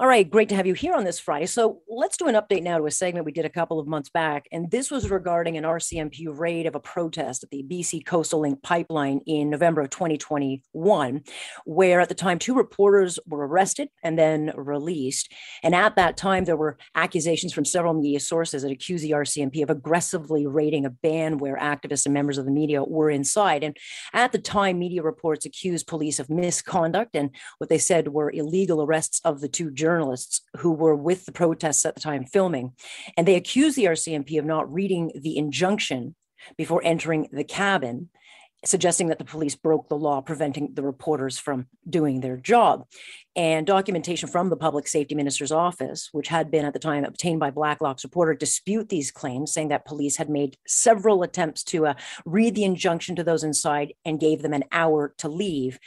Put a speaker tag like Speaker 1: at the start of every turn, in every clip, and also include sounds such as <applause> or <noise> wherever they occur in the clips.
Speaker 1: All right, great to have you here on this Friday. So let's do an update now to a segment we did a couple of months back. And this was regarding an RCMP raid of a protest at the BC Coastal Link pipeline in November of 2021, where at the time two reporters were arrested and then released. And at that time, there were accusations from several media sources that accused the RCMP of aggressively raiding a band where activists and members of the media were inside. And at the time, media reports accused police of misconduct and what they said were illegal arrests of the two journalists journalists who were with the protests at the time filming. And they accused the RCMP of not reading the injunction before entering the cabin, suggesting that the police broke the law, preventing the reporters from doing their job. And documentation from the public safety minister's office, which had been at the time obtained by Blacklock's reporter, dispute these claims, saying that police had made several attempts to uh, read the injunction to those inside and gave them an hour to leave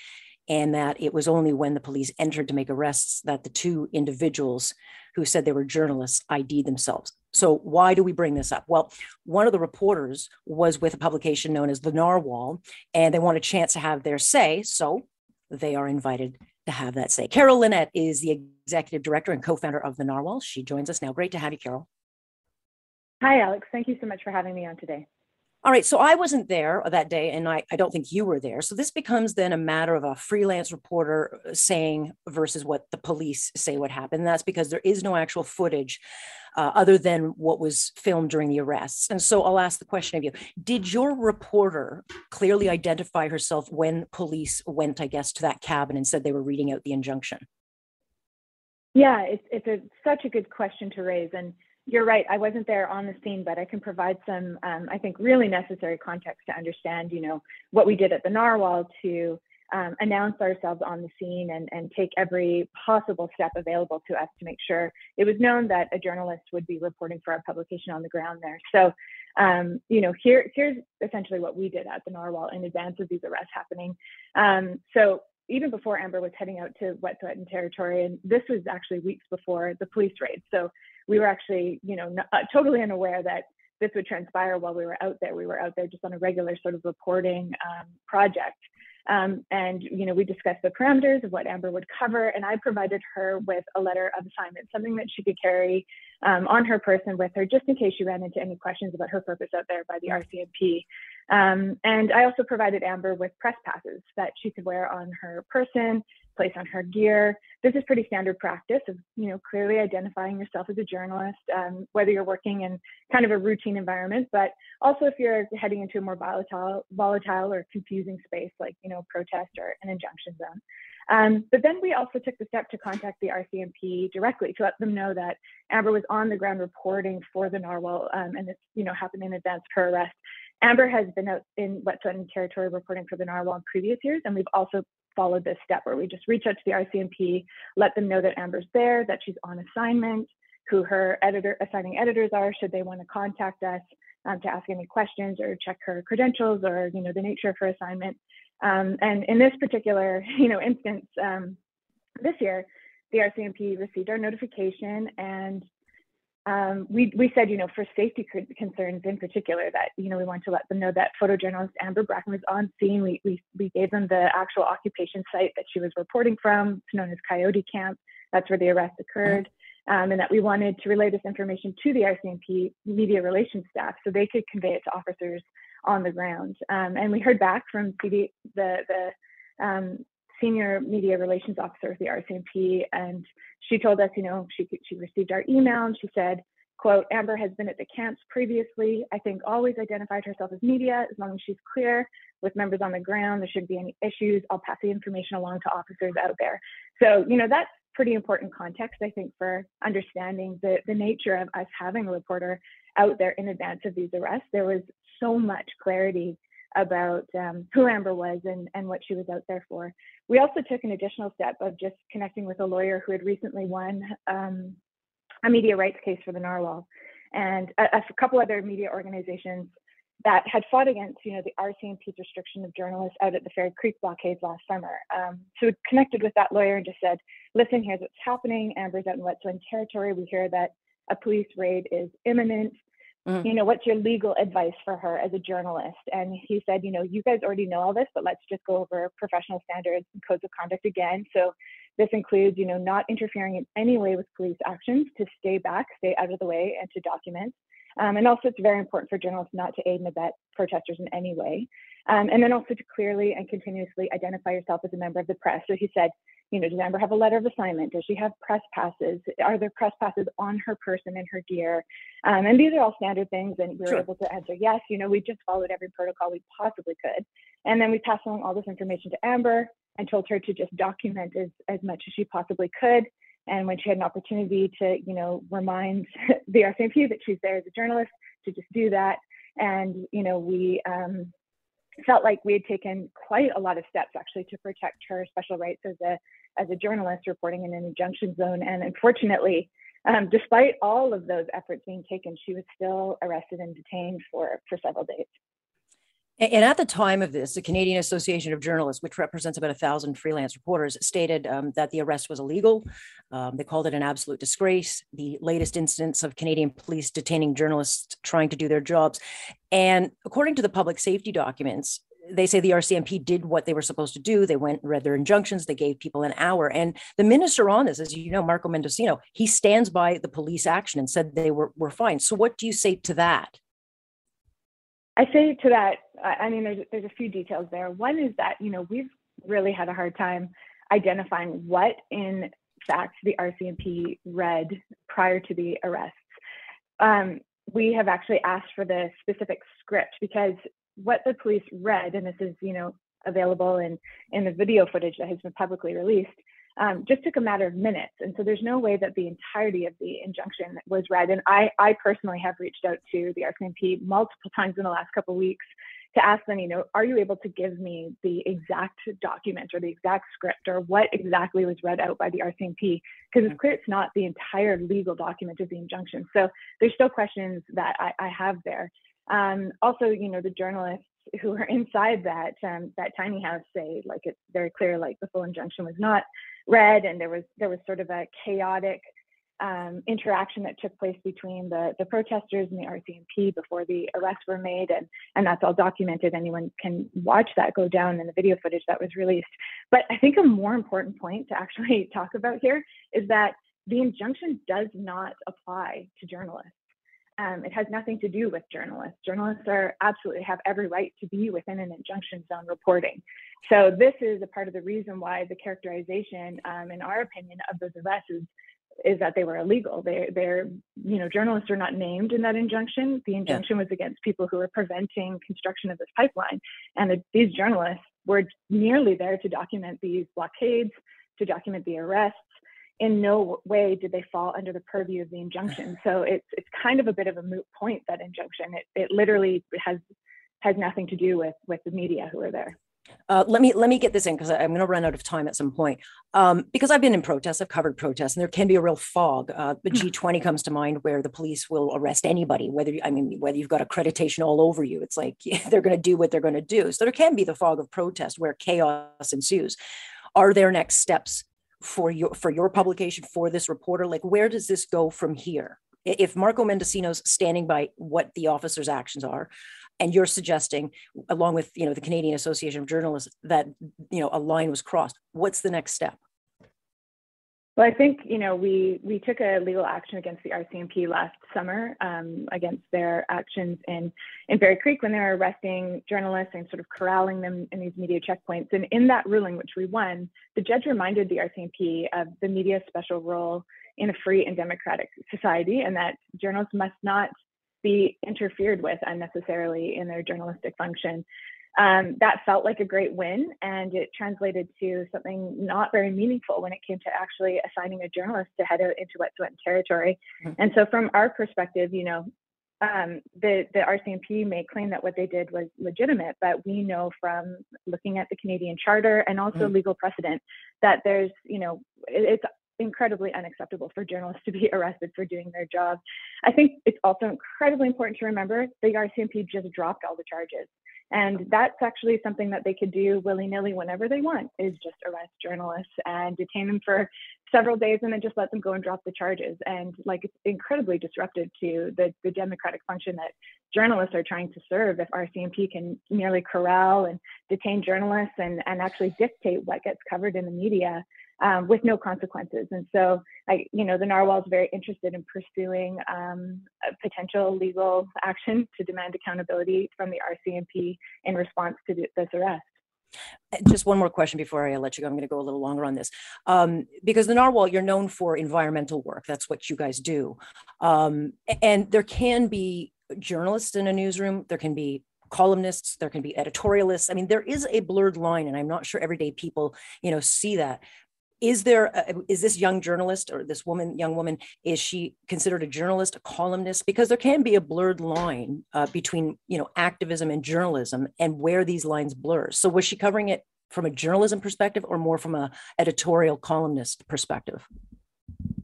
Speaker 1: and that it was only when the police entered to make arrests that the two individuals who said they were journalists ID'd themselves. So, why do we bring this up? Well, one of the reporters was with a publication known as The Narwhal, and they want a chance to have their say. So, they are invited to have that say. Carol Linnitt is the executive director and co founder of The Narwhal. She joins us now. Great to have you, Carol.
Speaker 2: Hi, Alex. Thank you so much for having me on today.
Speaker 1: All right, so I wasn't there that day, and I, I don't think you were there. So this becomes then a matter of a freelance reporter uh, saying versus what the police say what happened. That's because there is no actual footage uh, other than what was filmed during the arrests. And so I'll ask the question of you Did your reporter clearly identify herself when police went, I guess, to that cabin and said they were reading out the injunction?
Speaker 2: Yeah, it's, it's a, such a good question to raise. And you're right. I wasn't there on the scene, but I can provide some, um, I think, really necessary context to understand, you know, what we did at the Narwhal to um, announce ourselves on the scene and, and take every possible step available to us to make sure it was known that a journalist would be reporting for our publication on the ground there. So, um, you know, here here's essentially what we did at the Narwhal in advance of these arrests happening. Um, so even before Amber was heading out to Wet'suwet'en territory, and this was actually weeks before the police raid. So we were actually, you know, not, uh, totally unaware that this would transpire while we were out there. We were out there just on a regular sort of reporting um, project. Um, and you know, we discussed the parameters of what Amber would cover, and I provided her with a letter of assignment, something that she could carry um, on her person with her, just in case she ran into any questions about her purpose out there by the RCMP. Um, and I also provided Amber with press passes that she could wear on her person, place on her gear. This is pretty standard practice of, you know, clearly identifying yourself as a journalist, um, whether you're working in kind of a routine environment, but also if you're heading into a more volatile, volatile or confusing space like, you know, protest or an injunction zone. Um, but then we also took the step to contact the RCMP directly to let them know that Amber was on the ground reporting for the Narwhal, um, and this, you know, happened in advance of her arrest. Amber has been out in Wet'suwet'en territory reporting for the Narwhal in previous years, and we've also followed this step where we just reach out to the RCMP, let them know that Amber's there, that she's on assignment, who her editor assigning editors are, should they want to contact us um, to ask any questions or check her credentials or you know the nature of her assignment. Um, and in this particular <laughs> you know instance, um, this year, the RCMP received our notification and um, we, we said, you know, for safety concerns in particular, that, you know, we want to let them know that photojournalist Amber Bracken was on scene. We, we, we gave them the actual occupation site that she was reporting from. It's known as Coyote Camp. That's where the arrest occurred. Um, and that we wanted to relay this information to the RCMP media relations staff so they could convey it to officers on the ground. Um, and we heard back from CD, the, the um, senior media relations officer of the RCMP, and she told us, you know, she she received our email and she said, quote, Amber has been at the camps previously. I think always identified herself as media. As long as she's clear with members on the ground, there shouldn't be any issues. I'll pass the information along to officers out there. So, you know, that's pretty important context, I think, for understanding the, the nature of us having a reporter out there in advance of these arrests. There was so much clarity about um, who Amber was and, and what she was out there for. We also took an additional step of just connecting with a lawyer who had recently won um, a media rights case for the Narwhal and a, a, couple other media organizations that had fought against, you know, the RCMP's restriction of journalists out at the Fairy Creek blockade last summer. Um, so we connected with that lawyer and just said, listen, here's what's happening. Amber's out in Wet'suwet'en territory. We hear that a police raid is imminent. Mm-hmm. You know, what's your legal advice for her as a journalist? And he said, you know, you guys already know all this, but let's just go over professional standards and codes of conduct again. So This includes, you know, not interfering in any way with police actions to stay back, stay out of the way, and to document. Um, and also, it's very important for journalists not to aid and abet protesters in any way. Um, and then also to clearly and continuously identify yourself as a member of the press. So he said, you know, does Amber have a letter of assignment? Does she have press passes? Are there press passes on her person and her gear? Um, and these are all standard things. And we were sure. able to answer yes. You know, we just followed every protocol we possibly could. And then we passed along all this information to Amber and told her to just document as, as much as she possibly could. And when she had an opportunity to, you know, remind <laughs> the RCMP that she's there as a journalist, to just do that. And, you know, we um, felt like we had taken quite a lot of steps actually to protect her special rights as a, as a journalist reporting in an injunction zone. And unfortunately, um, despite all of those efforts being taken, she was still arrested and detained for, for several days.
Speaker 1: And at the time of this, the Canadian Association of Journalists, which represents about a thousand freelance reporters, stated um, that the arrest was illegal. Um, they called it an absolute disgrace. The latest instance of Canadian police detaining journalists trying to do their jobs. And according to the public safety documents, they say the RCMP did what they were supposed to do. They went read their injunctions. They gave people an hour. And the minister on this, as you know, Marco Mendicino, he stands by the police action and said they were, were fine. So what do you say to that?
Speaker 2: I say to that, I mean, there's there's a few details there. One is that you know we've really had a hard time identifying what in fact the RCMP read prior to the arrests. Um, we have actually asked for the specific script because what the police read, and this is you know available in in the video footage that has been publicly released, um, just took a matter of minutes. And so there's no way that the entirety of the injunction was read. And I, I personally have reached out to the RCMP multiple times in the last couple of weeks to ask them, you know, are you able to give me the exact document or the exact script or what exactly was read out by the RCMP? Because it's clear it's not the entire legal document of the injunction. So there's still questions that I, I have there. Um, also, you know, the journalists who are <laughs> inside that um, that tiny house say like it's very clear like the full injunction was not read and there was there was sort of a chaotic um, interaction that took place between the, the protesters and the RCMP before the arrests were made, and, and that's all documented. Anyone can watch that go down in the video footage that was released. But I think a more important point to actually <laughs> talk about here is that the injunction does not apply to journalists. Um, it has nothing to do with journalists. Journalists are absolutely have every right to be within an injunction zone reporting. So this is a part of the reason why the characterization, um, in our opinion, of those arrests is, is that they were illegal. They, they're, you know, journalists are not named in that injunction. The injunction yeah. was against people who were preventing construction of this pipeline, and the, these journalists were merely there to document these blockades, to document the arrests, in no way did they fall under the purview of the injunction. <sighs> So it's it's kind of a bit of a moot point that injunction. It it literally has has nothing to do with with the media who are there.
Speaker 1: Uh, let me let me get this in because I'm going to run out of time at some point. Um, because I've been in protests, I've covered protests, and there can be a real fog. Uh, the hmm. G20 comes to mind, where the police will arrest anybody, whether I mean whether you've got accreditation all over you. It's like <laughs> they're going to do what they're going to do. So there can be the fog of protest where chaos ensues. Are there next steps for your for your publication for this reporter like where does this go from here if marco mendicino's standing by what the officer's actions are and you're suggesting along with you know the canadian association of journalists that you know a line was crossed what's the next step
Speaker 2: well, I think you know we we took a legal action against the RCMP last summer um, against their actions in in Fairy Creek when they were arresting journalists and sort of corralling them in these media checkpoints. And in that ruling, which we won, the judge reminded the RCMP of the media's special role in a free and democratic society, and that journalists must not be interfered with unnecessarily in their journalistic function um, that felt like a great win and it translated to something not very meaningful when it came to actually assigning a journalist to head out into Wet'suwet'en territory. Mm-hmm. And so from our perspective, you know, um, the, the RCMP may claim that what they did was legitimate, but we know from looking at the Canadian Charter and also mm-hmm. legal precedent that there's, you know, it, it's incredibly unacceptable for journalists to be <laughs> arrested for doing their job. I think it's also incredibly important to remember the RCMP just dropped all the charges. And that's actually something that they could do willy nilly whenever they want is just arrest journalists and detain them for several days and then just let them go and drop the charges. And like it's incredibly disruptive to the, the democratic function that journalists are trying to serve if RCMP can merely corral and detain journalists and, and actually dictate what gets covered in the media. Um, with no consequences. And so, I, you know, the narwhal is very interested in pursuing um, potential legal action to demand accountability from the RCMP in response to this arrest.
Speaker 1: Uh, just one more question before I let you go. I'm going to go a little longer on this. Um, because the Narwhal, you're known for environmental work. That's what you guys do. Um, and there can be journalists in a newsroom, there can be columnists, there can be editorialists. I mean, there is a blurred line, and I'm not sure everyday people, you know, see that is there a, is this young journalist or this woman young woman is she considered a journalist a columnist? Because there can be a blurred line uh, between you know activism and journalism and where these lines blur. So was she covering it from a journalism perspective or more from a editorial columnist perspective?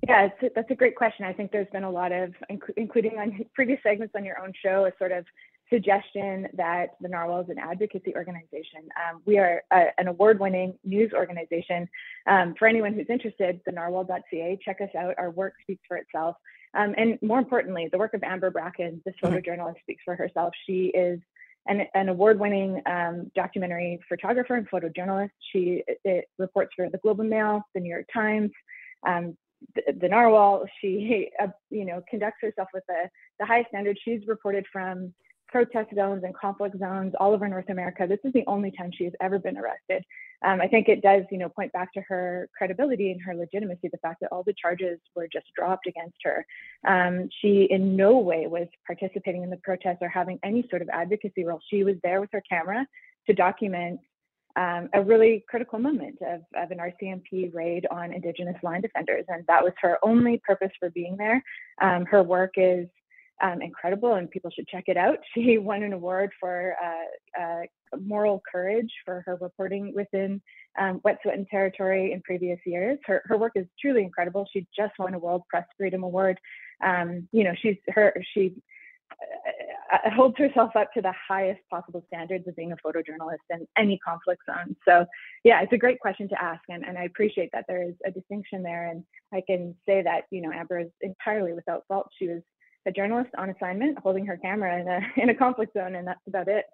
Speaker 2: Yeah that's a great question. I think there's been a lot of including on previous segments on your own show a sort of suggestion that the Narwhal is an advocacy organization. Um, we are a, an award-winning news organization. Um, for anyone who's interested, the narwhal.ca, check us out. Our work speaks for itself. Um, and more importantly, the work of Amber Bracken, this mm-hmm. photojournalist, speaks for herself. She is an, an award-winning um, documentary photographer and photojournalist. She it reports for the Globe and Mail, the New York Times, um, the, the, narwhal. She, <laughs> uh, you know, conducts herself with the, the highest standard She's reported from protest zones and conflict zones all over North America. This is the only time she has ever been arrested. Um, I think it does, you know, point back to her credibility and her legitimacy, the fact that all the charges were just dropped against her. Um, she in no way was participating in the protests or having any sort of advocacy role. She was there with her camera to document um, a really critical moment of, of, an RCMP raid on Indigenous line defenders. And that was her only purpose for being there. Um, her work is um, incredible and people should check it out. <laughs> She won an award for uh, uh, moral courage for her reporting within um, Wet'suwet'en territory in previous years. Her, her work is truly incredible. She just won a World Press Freedom Award. Um, you know, she's her she uh, uh, holds herself up to the highest possible standards of being a photojournalist in any conflict zone. So, yeah, it's a great question to ask, and, and I appreciate that there is a distinction there. And I can say that you know Amber is entirely without fault. She was a journalist on assignment holding her camera in a, <laughs> in a conflict zone, and that's about it.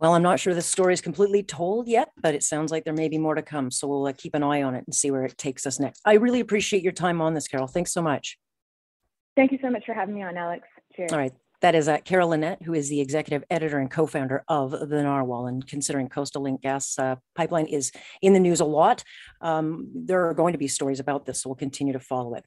Speaker 1: Well, I'm not sure the story is completely told yet, but it sounds like there may be more to come. So we'll uh, keep an eye on it and see where it takes us next. I really appreciate your time on this, Carol. Thanks so much.
Speaker 2: Thank you so much for having me on, Alex. Cheers.
Speaker 1: All right. That is uh, Carol Linnitt, who is the executive editor and co-founder of the Narwhal. And considering Coastal Link gas uh, pipeline is in the news a lot, um, there are going to be stories about this, so we'll continue to follow it.